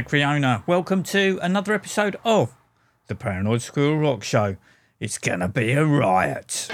Macriona. Welcome to another episode of the Paranoid Squirrel Rock Show. It's gonna be a riot.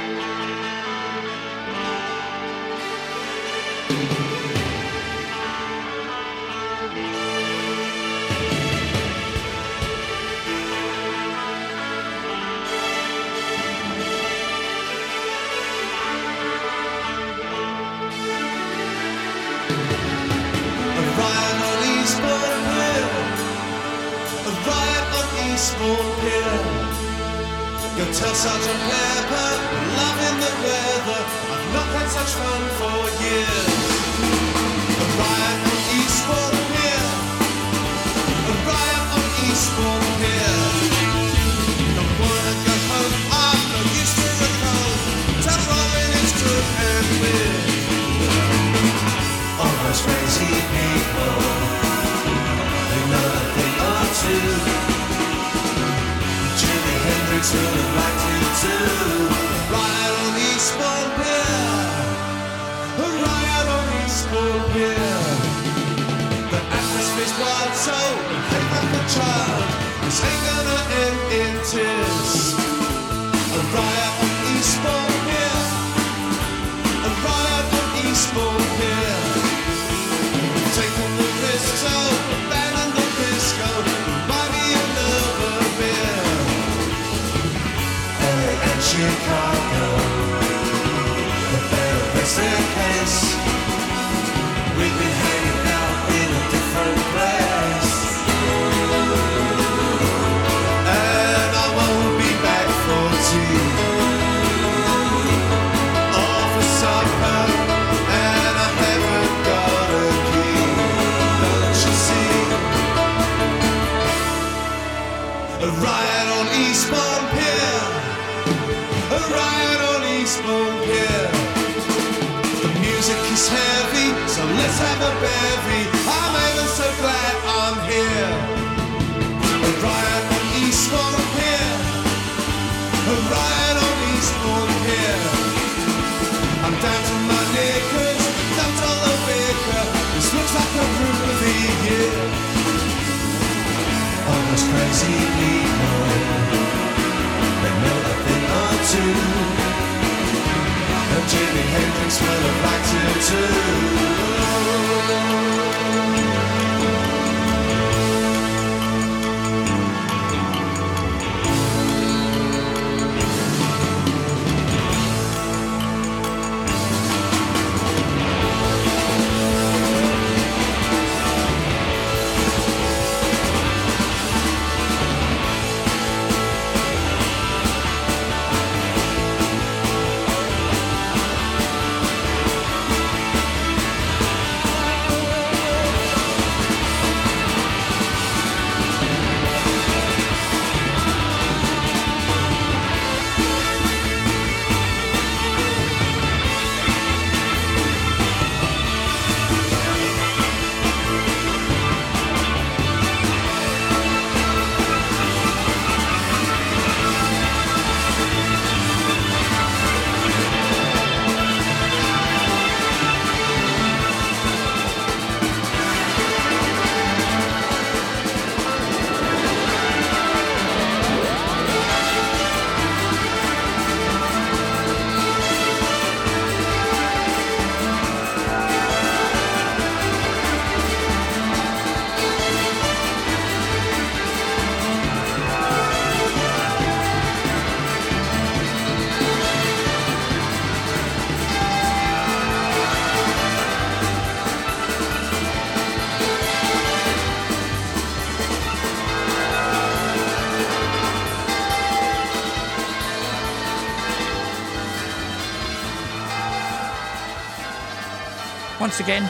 Again,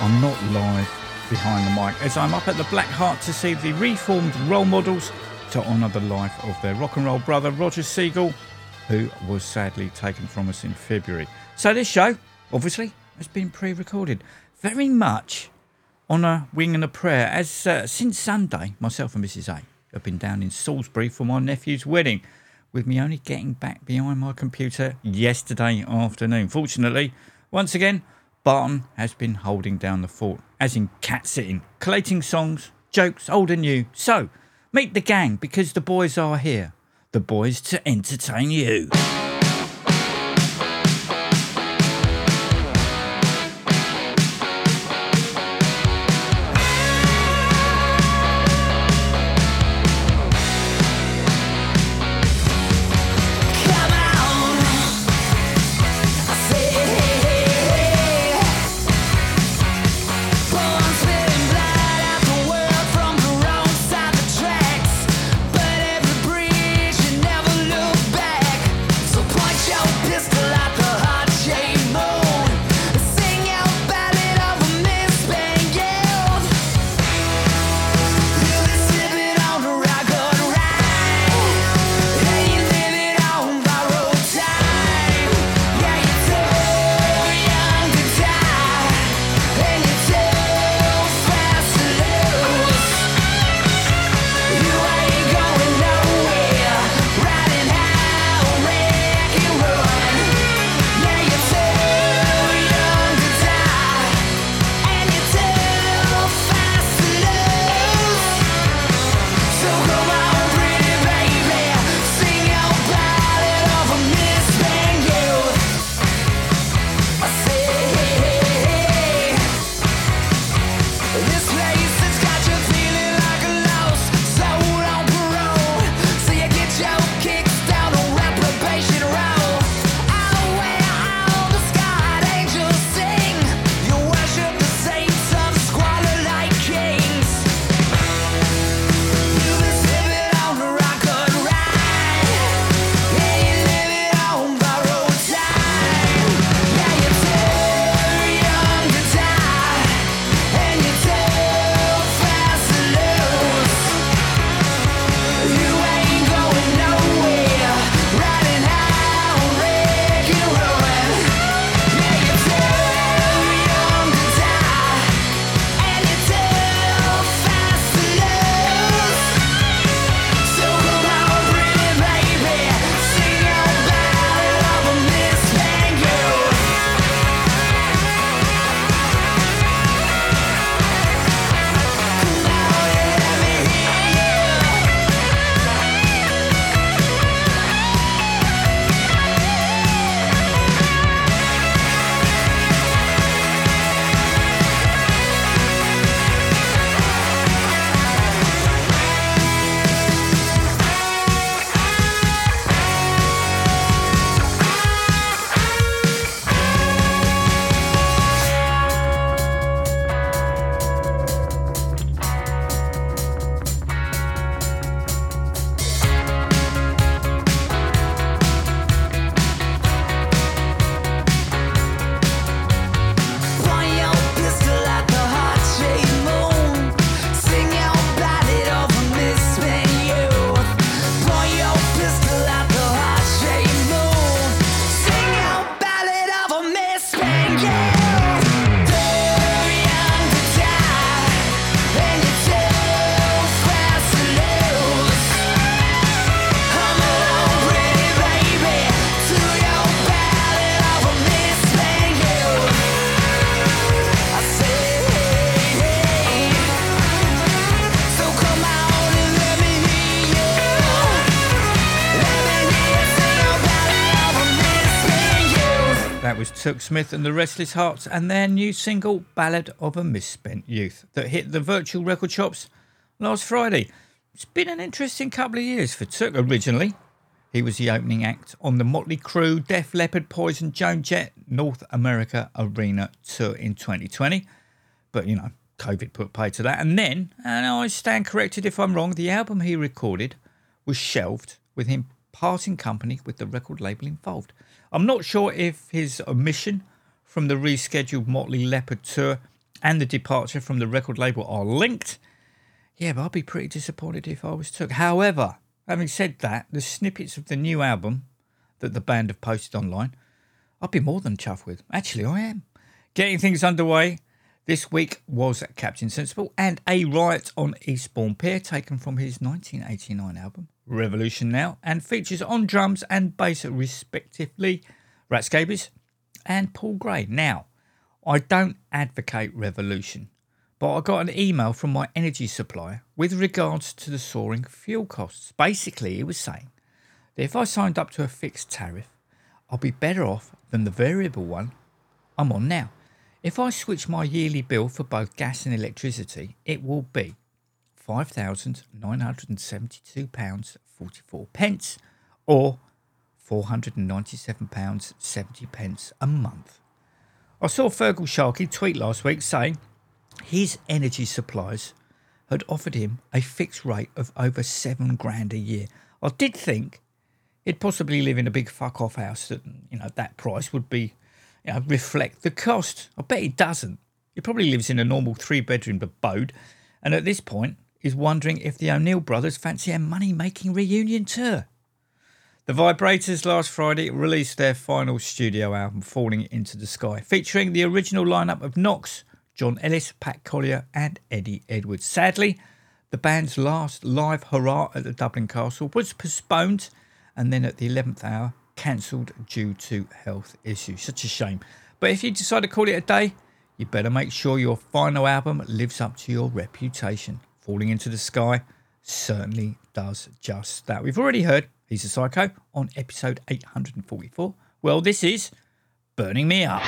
I'm not live behind the mic as I'm up at the Black Heart to see the reformed role models to honour the life of their rock and roll brother Roger Siegel, who was sadly taken from us in February. So this show, obviously, has been pre-recorded, very much on a wing and a prayer. As uh, since Sunday, myself and Mrs A have been down in Salisbury for my nephew's wedding, with me only getting back behind my computer yesterday afternoon. Fortunately, once again, Barton has been holding down the fort, as in cat sitting, collating songs, jokes, old and new. So, meet the gang because the boys are here. The boys to entertain you. Tuk Smith and the Restless Hearts and their new single, Ballad of a Misspent Youth, that hit the virtual record shops last Friday. It's been an interesting couple of years for Took originally. He was the opening act on the Motley Crue, Def Leppard, Poison, Joan Jett North America Arena tour in 2020. But, you know, COVID put pay to that. And then, and I stand corrected if I'm wrong, the album he recorded was shelved with him parting company with the record label involved. I'm not sure if his omission from the rescheduled Motley Leppard tour and the departure from the record label are linked. Yeah, but I'd be pretty disappointed if I was Tuk. However, having said that, the snippets of the new album that the band have posted online, I'd be more than chuffed with. Actually, I am. Getting things underway this week was Captain Sensible and A Riot on Eastbourne Pier, taken from his 1989 album Revolution Now, and features on drums and bass, respectively, Rat Scabies and Paul Gray. Now, I don't advocate revolution, but I got an email from my energy supplier with regards to the soaring fuel costs. Basically, it was saying that if I signed up to a fixed tariff, I'll be better off than the variable one I'm on now. If I switch my yearly bill for both gas and electricity, it will be £5,972.44 pence or £497.70 pence a month. I saw Feargal Sharkey tweet last week saying his energy suppliers had offered him a fixed rate of over seven grand a year. I did think he'd possibly live in a big fuck off house that you know that price would be you know, reflect the cost. I bet he doesn't. He probably lives in a normal three bedroom abode and at this point is wondering if the O'Neill brothers fancy a money making reunion tour. The Vibrators last Friday released their final studio album, Falling Into the Sky, featuring the original lineup of Knox, John Ellis, Pat Collier, and Eddie Edwards. Sadly, the band's last live hurrah at the Dublin Castle was postponed and then at the 11th hour cancelled due to health issues. Such a shame. But if you decide to call it a day, you better make sure your final album lives up to your reputation. Falling Into the Sky certainly does just that. We've already heard He's a Psycho on episode 844. Well, this is Burning Me Up.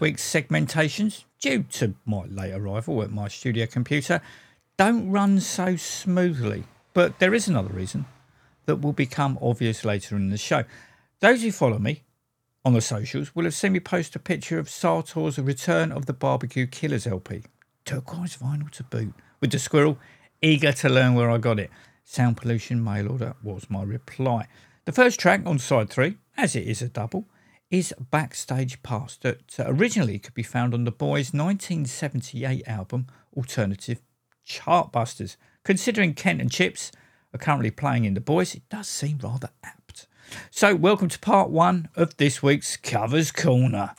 Week's segmentations, due to my late arrival at my studio computer, don't run so smoothly. But there is another reason that will become obvious later in the show. Those who follow me on the socials will have seen me post a picture of Sator's Return of the Barbie-Q-Killers LP, turquoise vinyl to boot, with the squirrel eager to learn where I got it. Sound pollution mail order was my reply. The first track on side three, as it is a double, is Backstage Pass that uh, originally could be found on the Boys' 1978 album Alternative Chartbusters. Considering Kent and Chips are currently playing in the Boys, it does seem rather apt. So, welcome to part one of this week's Covers Corner.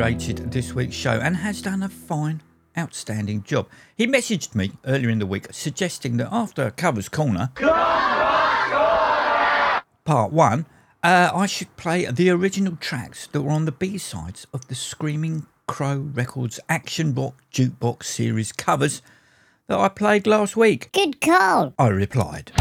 Curated this week's show and has done a fine, outstanding job. He messaged me earlier in the week suggesting that after Covers Corner, part one, uh, I should play the original tracks that were on the B sides of the Screaming Crow Records Action Rock Jukebox series covers that I played last week. Good call. I replied.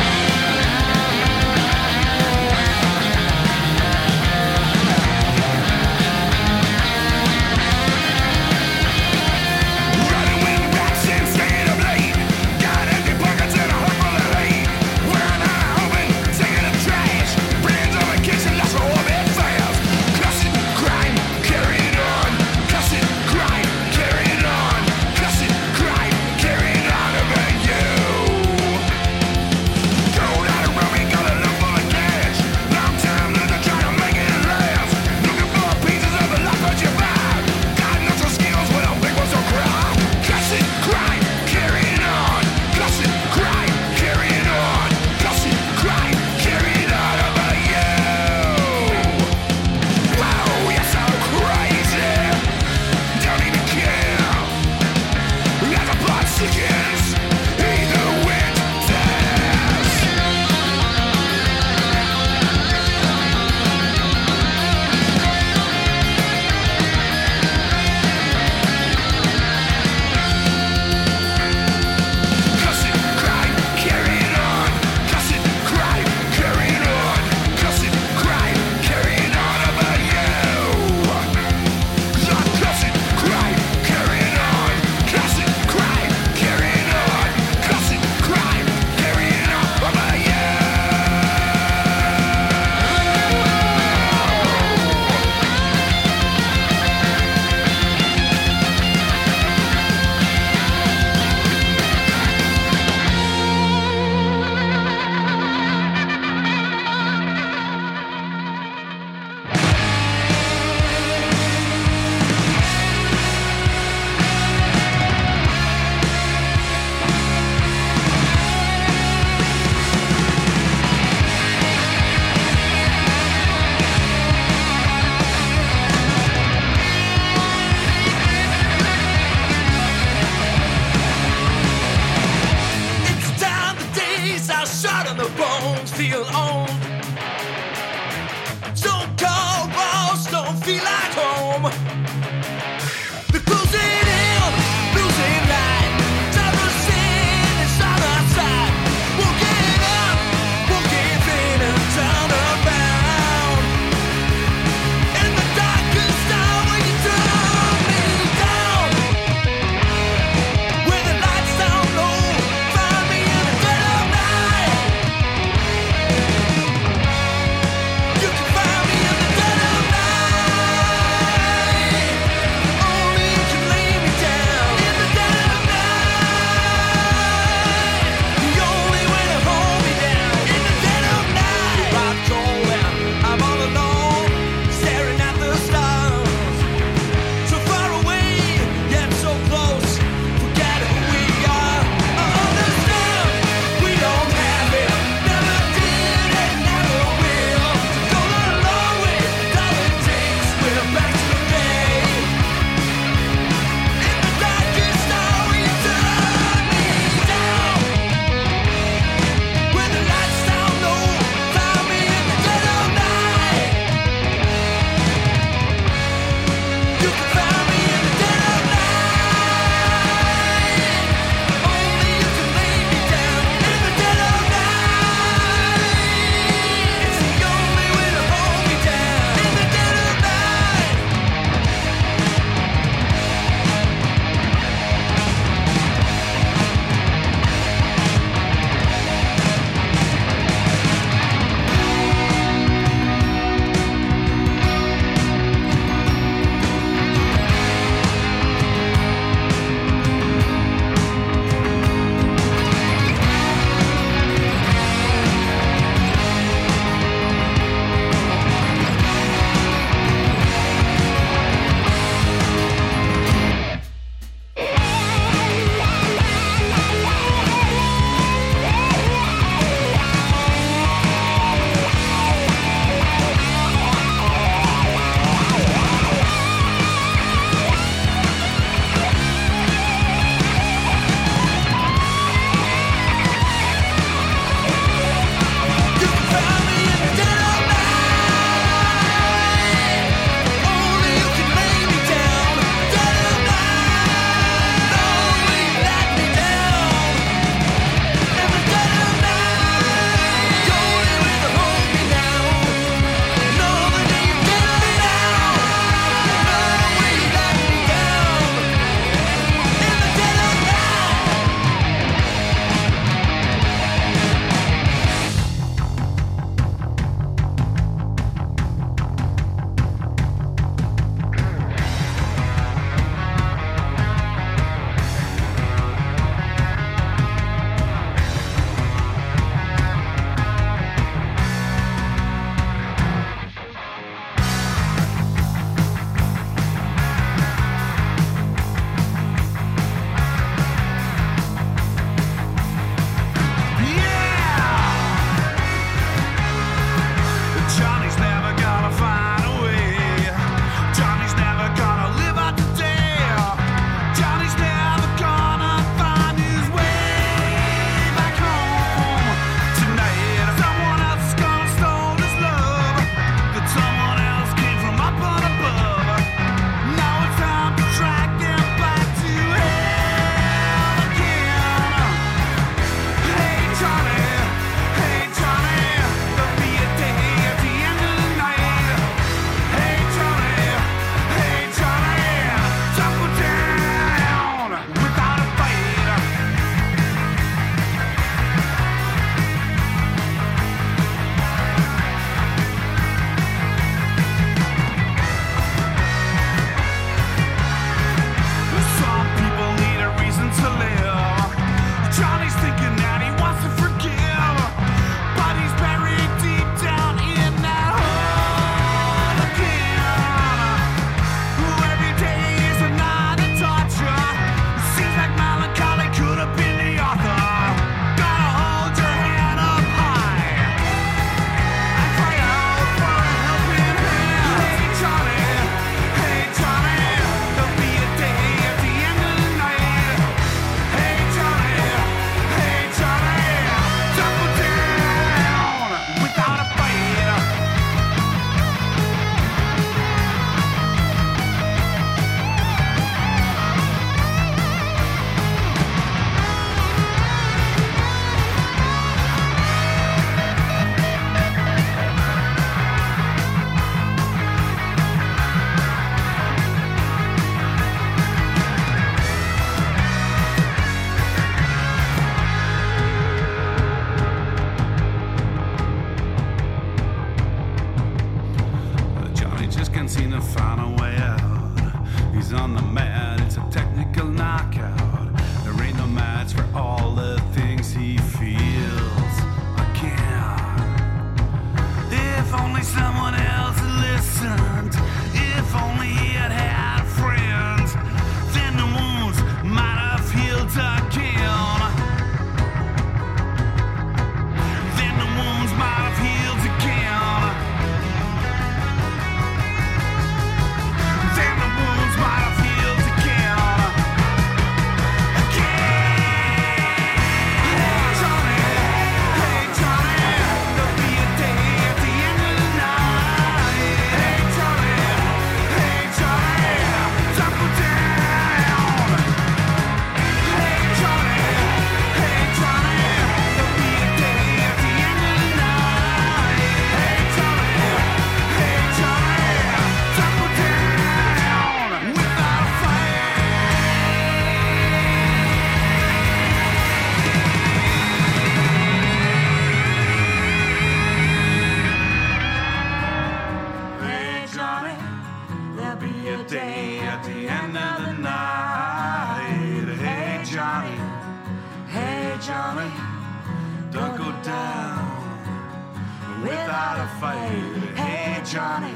Johnny,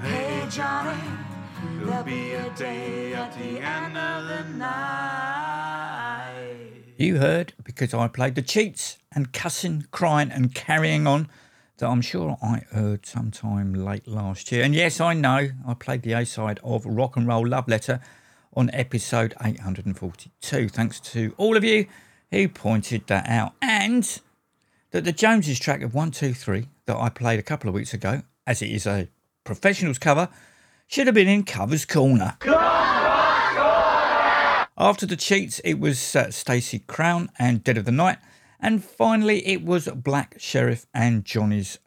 hey Johnny, there'll be a day at the end of the night. You heard because I played the cheats and cussing, crying, and carrying on that I'm sure I heard sometime late last year. And yes, I know I played the A side of Rock and Roll Love Letter on episode 842. Thanks to all of you who pointed that out. And that the Joneses track of 123 that I played a couple of weeks ago, as it is a professionals cover, should have been in Covers Corner. After the cheats, it was uh, Stacy Crowne and Dead of the Night. And finally, it was Black Sheriff and Johnny's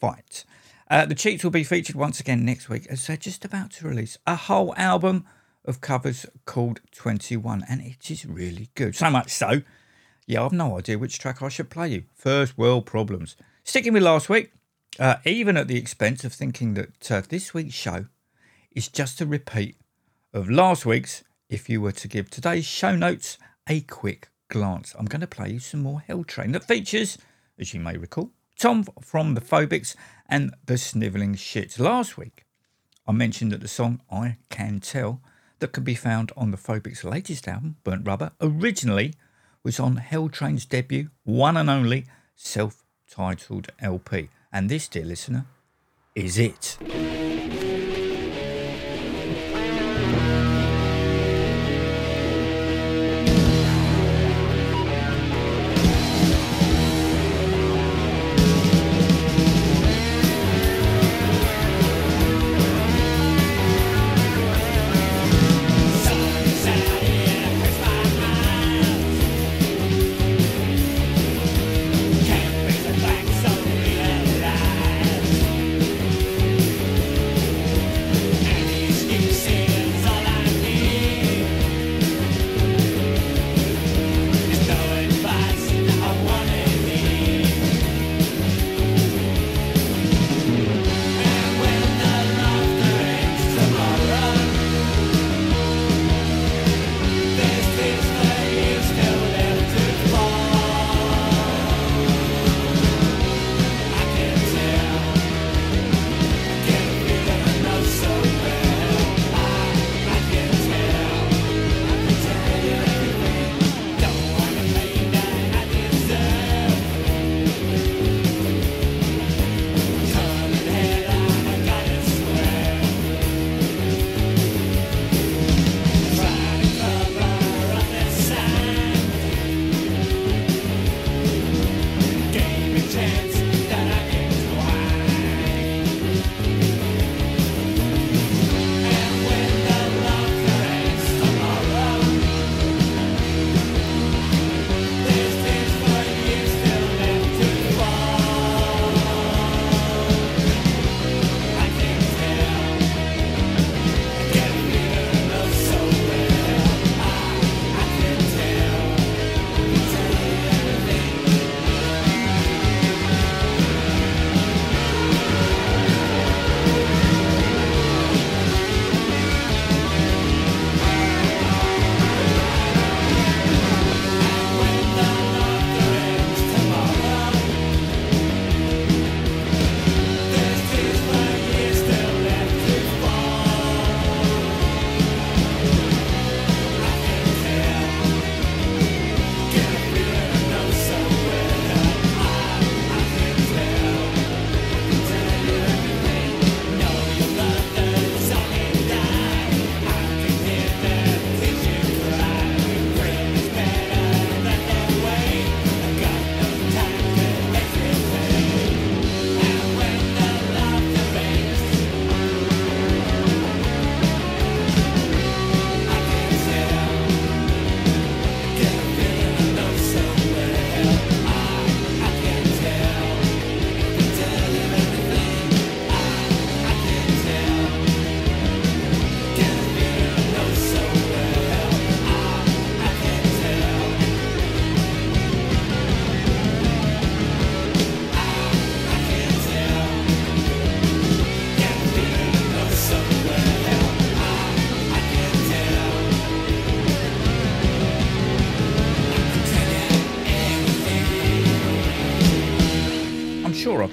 Fight. Uh, the cheats will be featured once again next week as they're just about to release a whole album of covers called 21, and it is really good. So much so, yeah, I've no idea which track I should play you. First World Problems. Sticking with last week, uh, even at the expense of thinking that uh, this week's show is just a repeat of last week's if you were to give today's show notes a quick glance. I'm going to play you some more Helltrain that features, as you may recall, Tom from the Phobics and the Snivelling Shits. Last week, I mentioned that the song I Can Tell that could be found on the Phobics' latest album, Burnt Rubber, originally was on Helltrain's debut, one and only self titled LP. And this, dear listener, is it.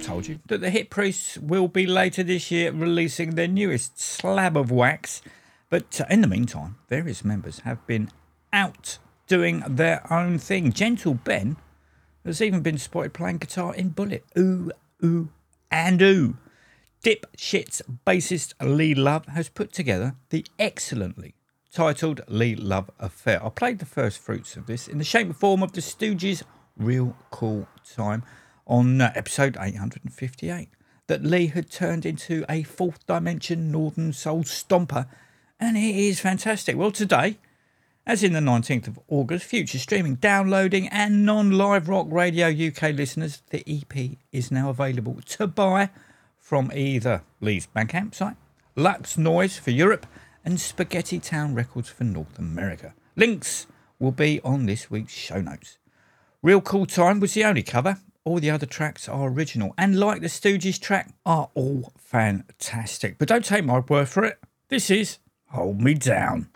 Told you that the Hip Priests will be later this year releasing their newest slab of wax. But uh, in the meantime, various members have been out doing their own thing. Gentle Ben has even been spotted playing guitar in Bullet. Ooh, ooh, and ooh. Dipshit's bassist Lee Love has put together the excellently titled Lee Love Affair. I played the first fruits of this in the shape and form of the Stooges' Real Cool Time on uh, episode 858 that Lee had turned into a fourth dimension northern soul stomper and it is fantastic. Well, today, as in the 19th of August, future streaming, downloading, and non live rock radio UK listeners, the EP is now available to buy from either Lee's Bandcamp site, Lux Noise for Europe, and Spaghetti Town Records for North America. Links will be on this week's show notes. Real Cool Time was the only cover. All the other tracks are original, and like the Stooges track, are all fantastic. But don't take my word for it. This is Hold Me Down.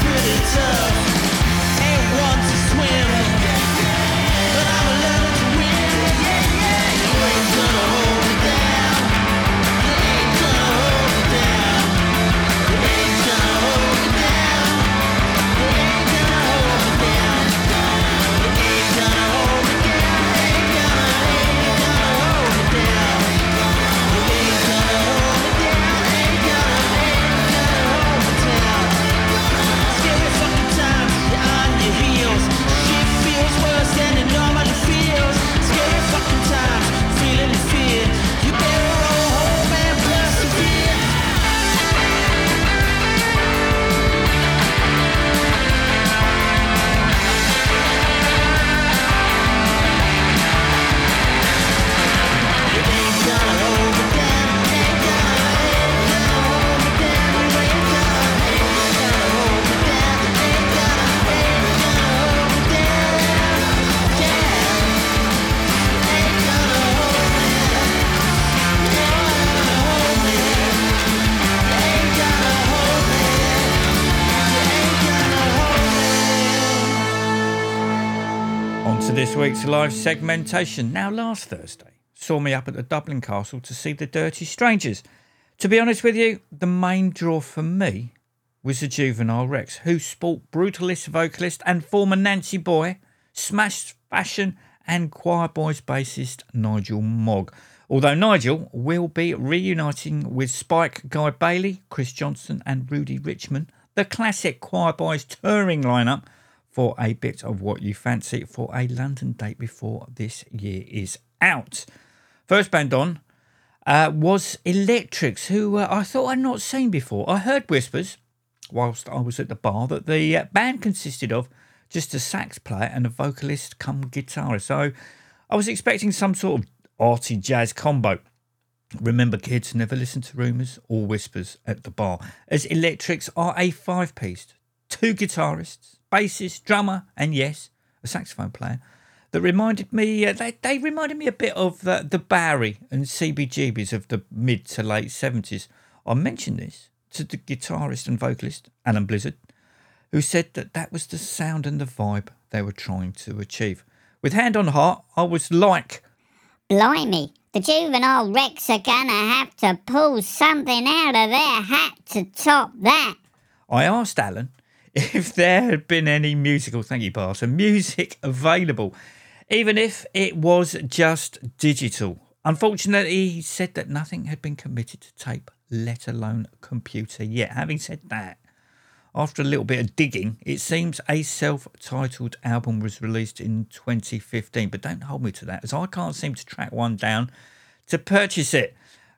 Pretty tough. Week's live segmentation. Now, last Thursday saw me up at the Dublin Castle to see the Dirty Strangers. To be honest with you, the main draw for me was the Juvenile Wrecks, who sport brutalist vocalist and former Nancy Boy, smashed fashion and Quireboys bassist Nigel Mogg. Although Nigel will be reuniting with Spike Guy Bailey, Chris Johnson, and Rudy Richman, the classic Quireboys touring lineup for a bit of what you fancy for a London date before this year is out. First band on uh, was Electrics, who uh, I thought I'd not seen before. I heard whispers whilst I was at the bar that the uh, band consisted of just a sax player and a vocalist come guitarist. So I was expecting some sort of arty jazz combo. Remember, kids, never listen to rumours or whispers at the bar, as Electrics are a five piece, two guitarists, bassist, drummer, and yes, a saxophone player. That reminded me, uh, they, they reminded me a bit of the, the Bowery and CBGBs of the mid to late 70s. I mentioned this to the guitarist and vocalist, Alan Blizzard, who said that that was the sound and the vibe they were trying to achieve. With hand on heart, I was like, Blimey, the juvenile Wrecks are gonna have to pull something out of their hat to top that. I asked Alan if there had been any musical, thank you, Pastor, music available, even if it was just digital. Unfortunately, he said that nothing had been committed to tape, let alone computer yet. Having said that, after a little bit of digging, it seems a self titled album was released in 2015, but don't hold me to that as I can't seem to track one down to purchase it.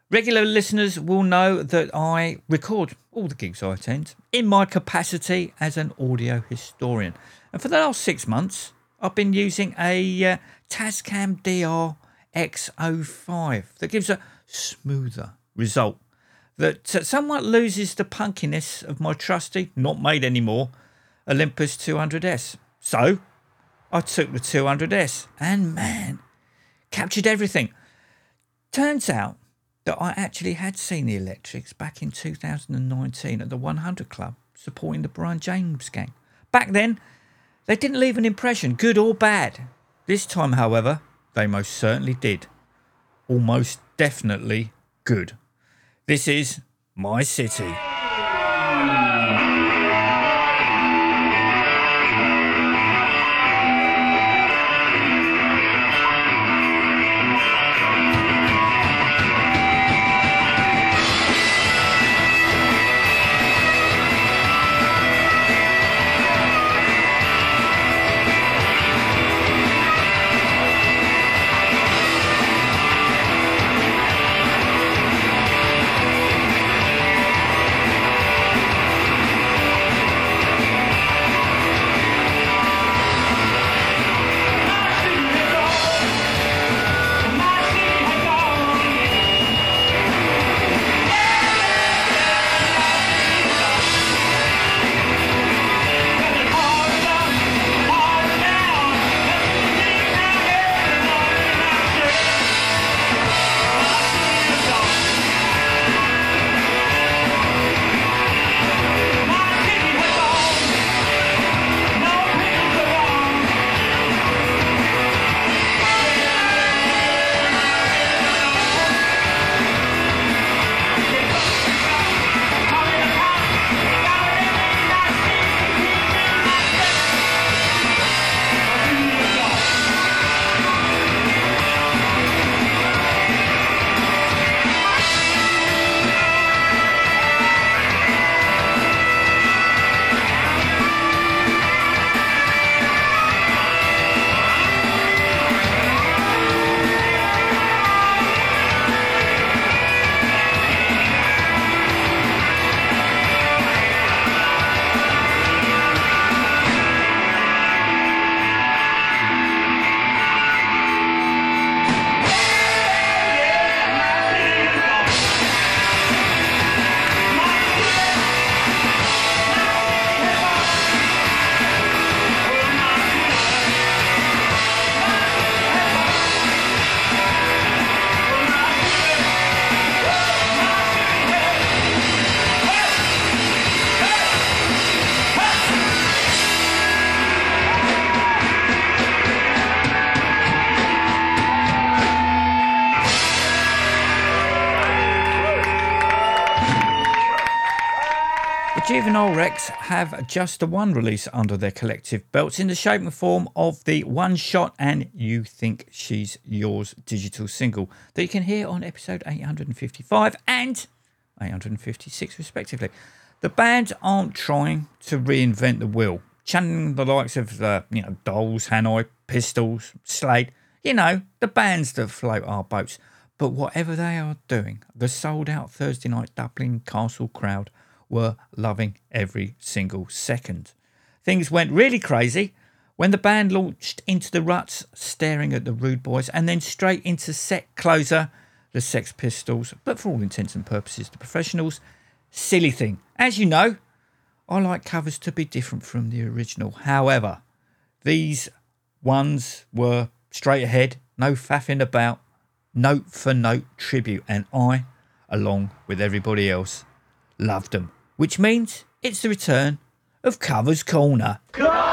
Regular listeners will know that I record all the gigs I attend in my capacity as an audio historian. And for the last six months, I've been using a uh, Tascam DR X05 that gives a smoother result that uh, somewhat loses the punkiness of my trusty, not made anymore, Olympus 200S. So I took the 200S and man, captured everything. Turns out that I actually had seen the Electrics back in 2019 at the 100 Club supporting the Brian James gang. Back then, they didn't leave an impression, good or bad. This time, however, they most certainly did. Almost definitely good. This is My City. Have just the one release under their collective belts in the shape and form of the One Shot and You Think She's Yours digital single that you can hear on episode 855 and 856, respectively. The band aren't trying to reinvent the wheel, channeling the likes of the you know Dolls, Hanoi, Pistols, Slade, you know the bands that float our boats. But whatever they are doing, the sold out Thursday night Dublin Castle crowd were loving every single second. Things went really crazy when the band launched into the ruts, staring at the Rude Boys, and then straight into set closer, the Sex Pistols, but for all intents and purposes, the Professionals. Silly thing. As you know, I like covers to be different from the original. However, these ones were straight ahead, no faffing about, note for note tribute, and I, along with everybody else, loved them, which means it's the return of Covers Corner. We're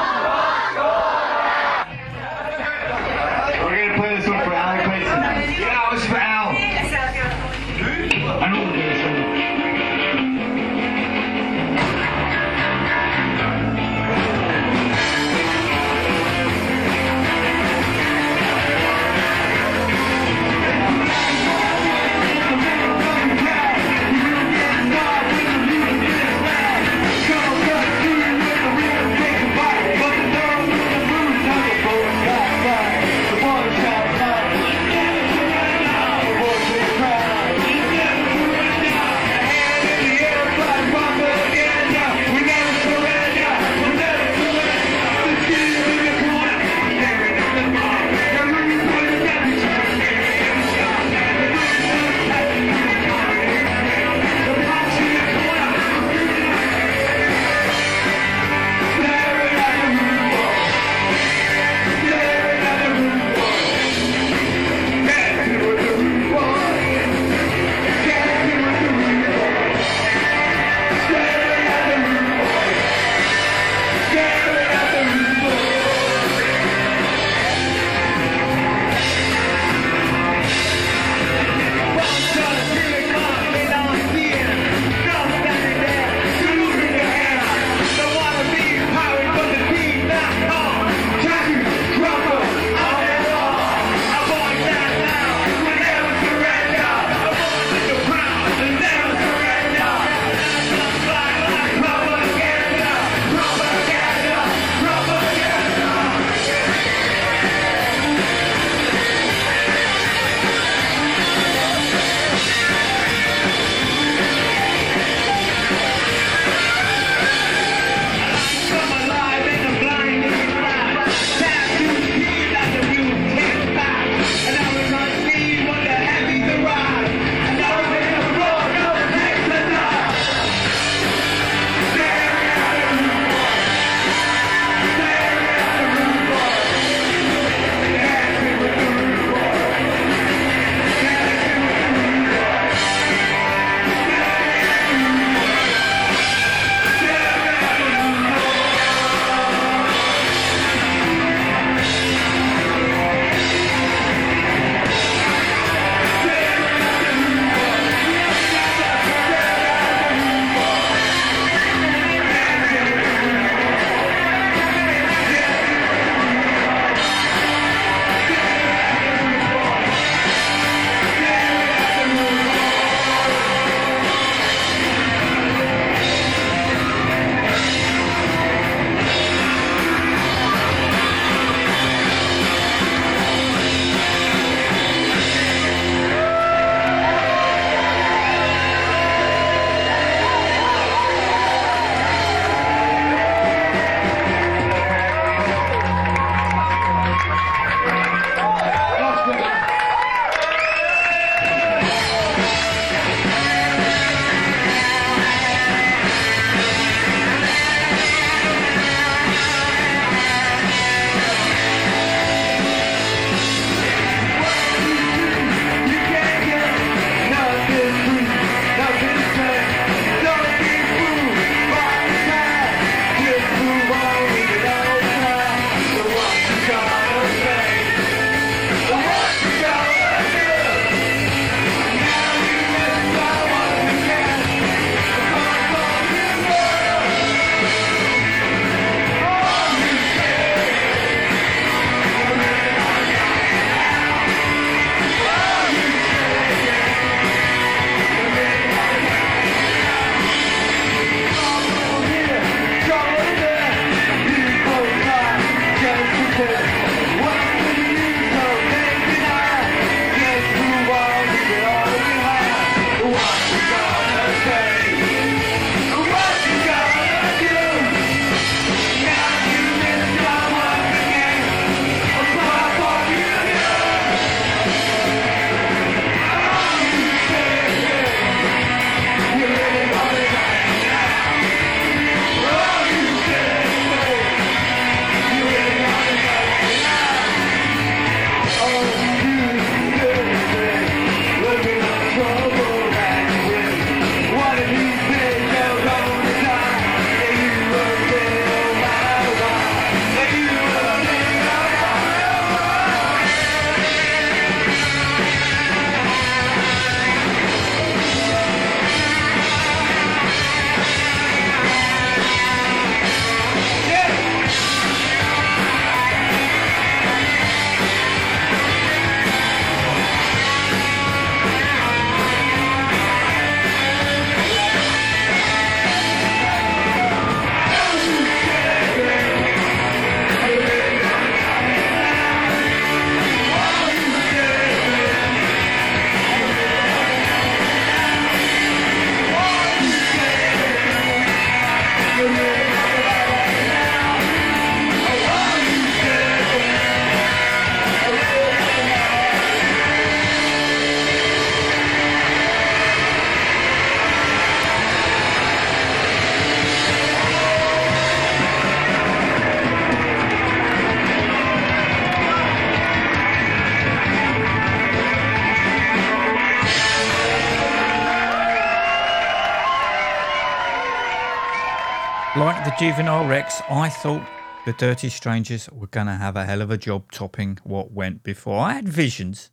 the Juvenile Wrecks, I thought the Dirty Strangers were going to have a hell of a job topping what went before. I had visions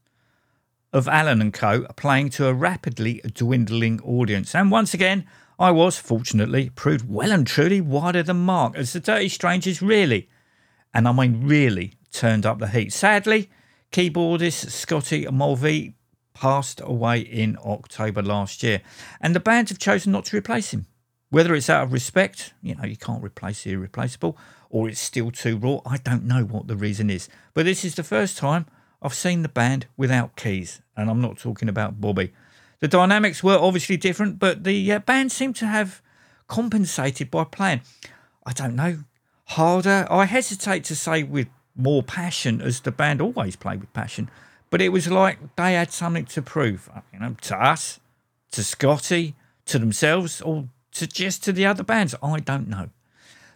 of Allen and Co. playing to a rapidly dwindling audience. And once again, I was, fortunately, proved well and truly wider than Mark, as the Dirty Strangers really, and I mean really, turned up the heat. Sadly, keyboardist Scotty Mulvey passed away in October last year, and the band have chosen not to replace him. Whether it's out of respect, you know, you can't replace the irreplaceable, or it's still too raw, I don't know what the reason is. But this is the first time I've seen the band without keys, and I'm not talking about Bobby. The dynamics were obviously different, but the uh, band seemed to have compensated by playing, I don't know, harder. I hesitate to say with more passion, as the band always played with passion, but it was like they had something to prove, you know, to us, to Scotty, to themselves, or just to the other bands. I don't know.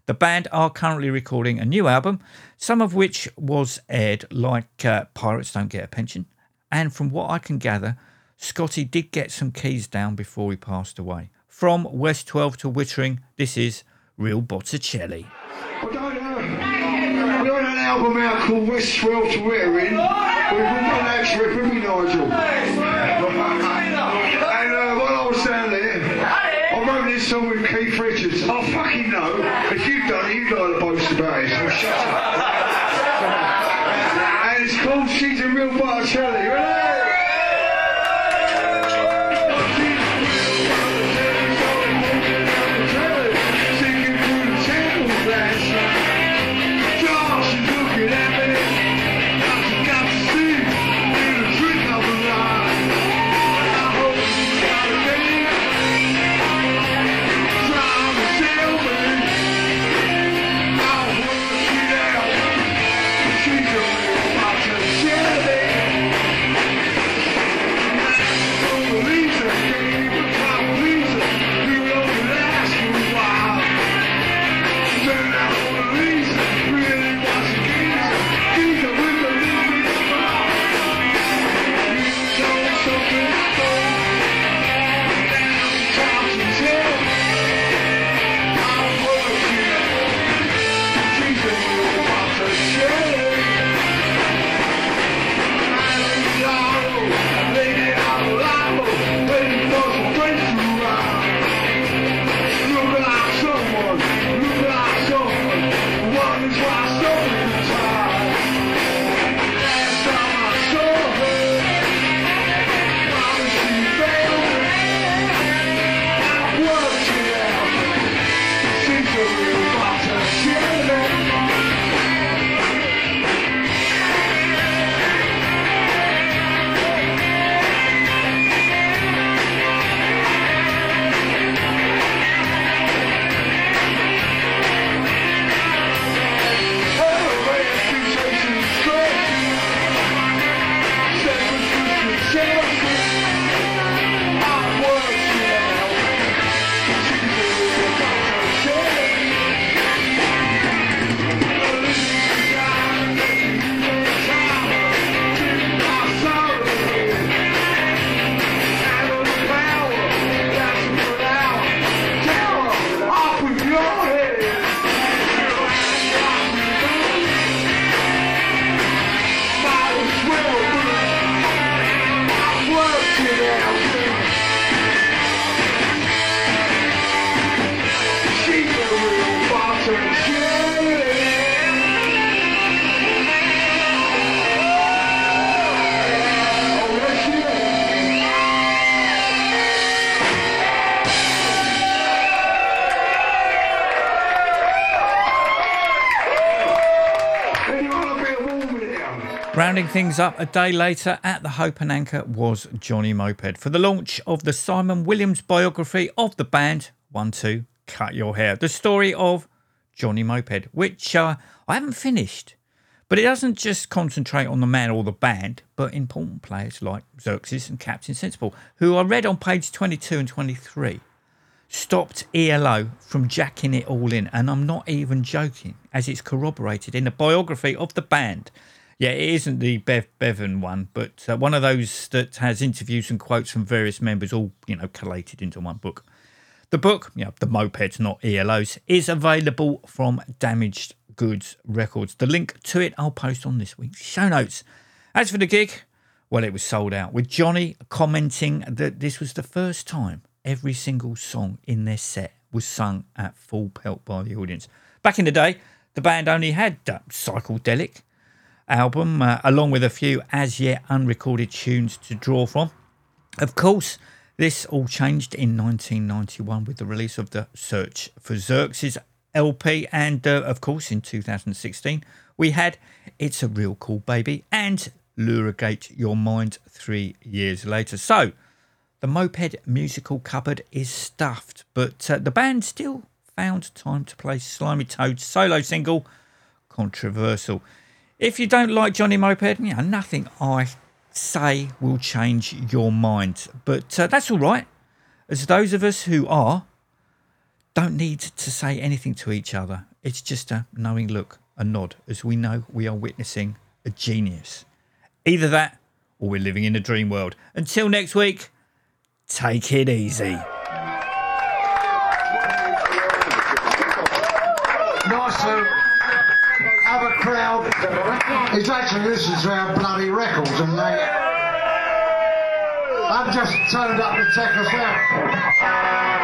The band are currently recording a new album, some of which was aired like uh, Pirates Don't Get a Pension. And from what I can gather, Scotty did get some keys down before he passed away. From West 12 to Wittering, this is Real Botticelli. I don't know. We got an album out called West 12 to Wittering. We've done that trip, Nigel? Song with Keith Richards. I fucking know. If you've done it, you'd like to boast about it, so shut up. and it's called She's a Real Botticelli. Rounding things up a day later at the Hope and Anchor was Johnny Moped for the launch of the Simon Williams biography of the band One Two Cut Your Hair, the story of Johnny Moped, which uh, I haven't finished. But it doesn't just concentrate on the man or the band, but important players like Xerxes and Captain Sensible, who I read on page 22 and 23 stopped ELO from jacking it all in, and I'm not even joking, as it's corroborated in the biography of the band. Yeah, it isn't the Bev Bevan one, but uh, one of those that has interviews and quotes from various members, all you know, collated into one book. The book, yeah, the mopeds, not ELOs, is available from Damaged Goods Records. The link to it I'll post on this week's show notes. As for the gig, well, it was sold out, with Johnny commenting that this was the first time every single song in their set was sung at full pelt by the audience. Back in the day, the band only had uh, Cycledelic album, uh, along with a few as yet unrecorded tunes to draw from. Of course, this all changed in 1991 with the release of the Search for Xerxes LP, and uh, of course, in 2016, we had It's a Real Cool Baby and Lurrigate Your Mind three years later. So, the Moped musical cupboard is stuffed, but uh, the band still found time to play Slimy Toad's solo single, Controversial. If you don't like Johnny Moped, you know, nothing I say will change your mind. But uh, that's all right, as those of us who are don't need to say anything to each other. It's just a knowing look, a nod, as we know we are witnessing a genius. Either that or we're living in a dream world. Until next week, take it easy. nice who's actually listening to our bloody records and they I've just turned up to check us out.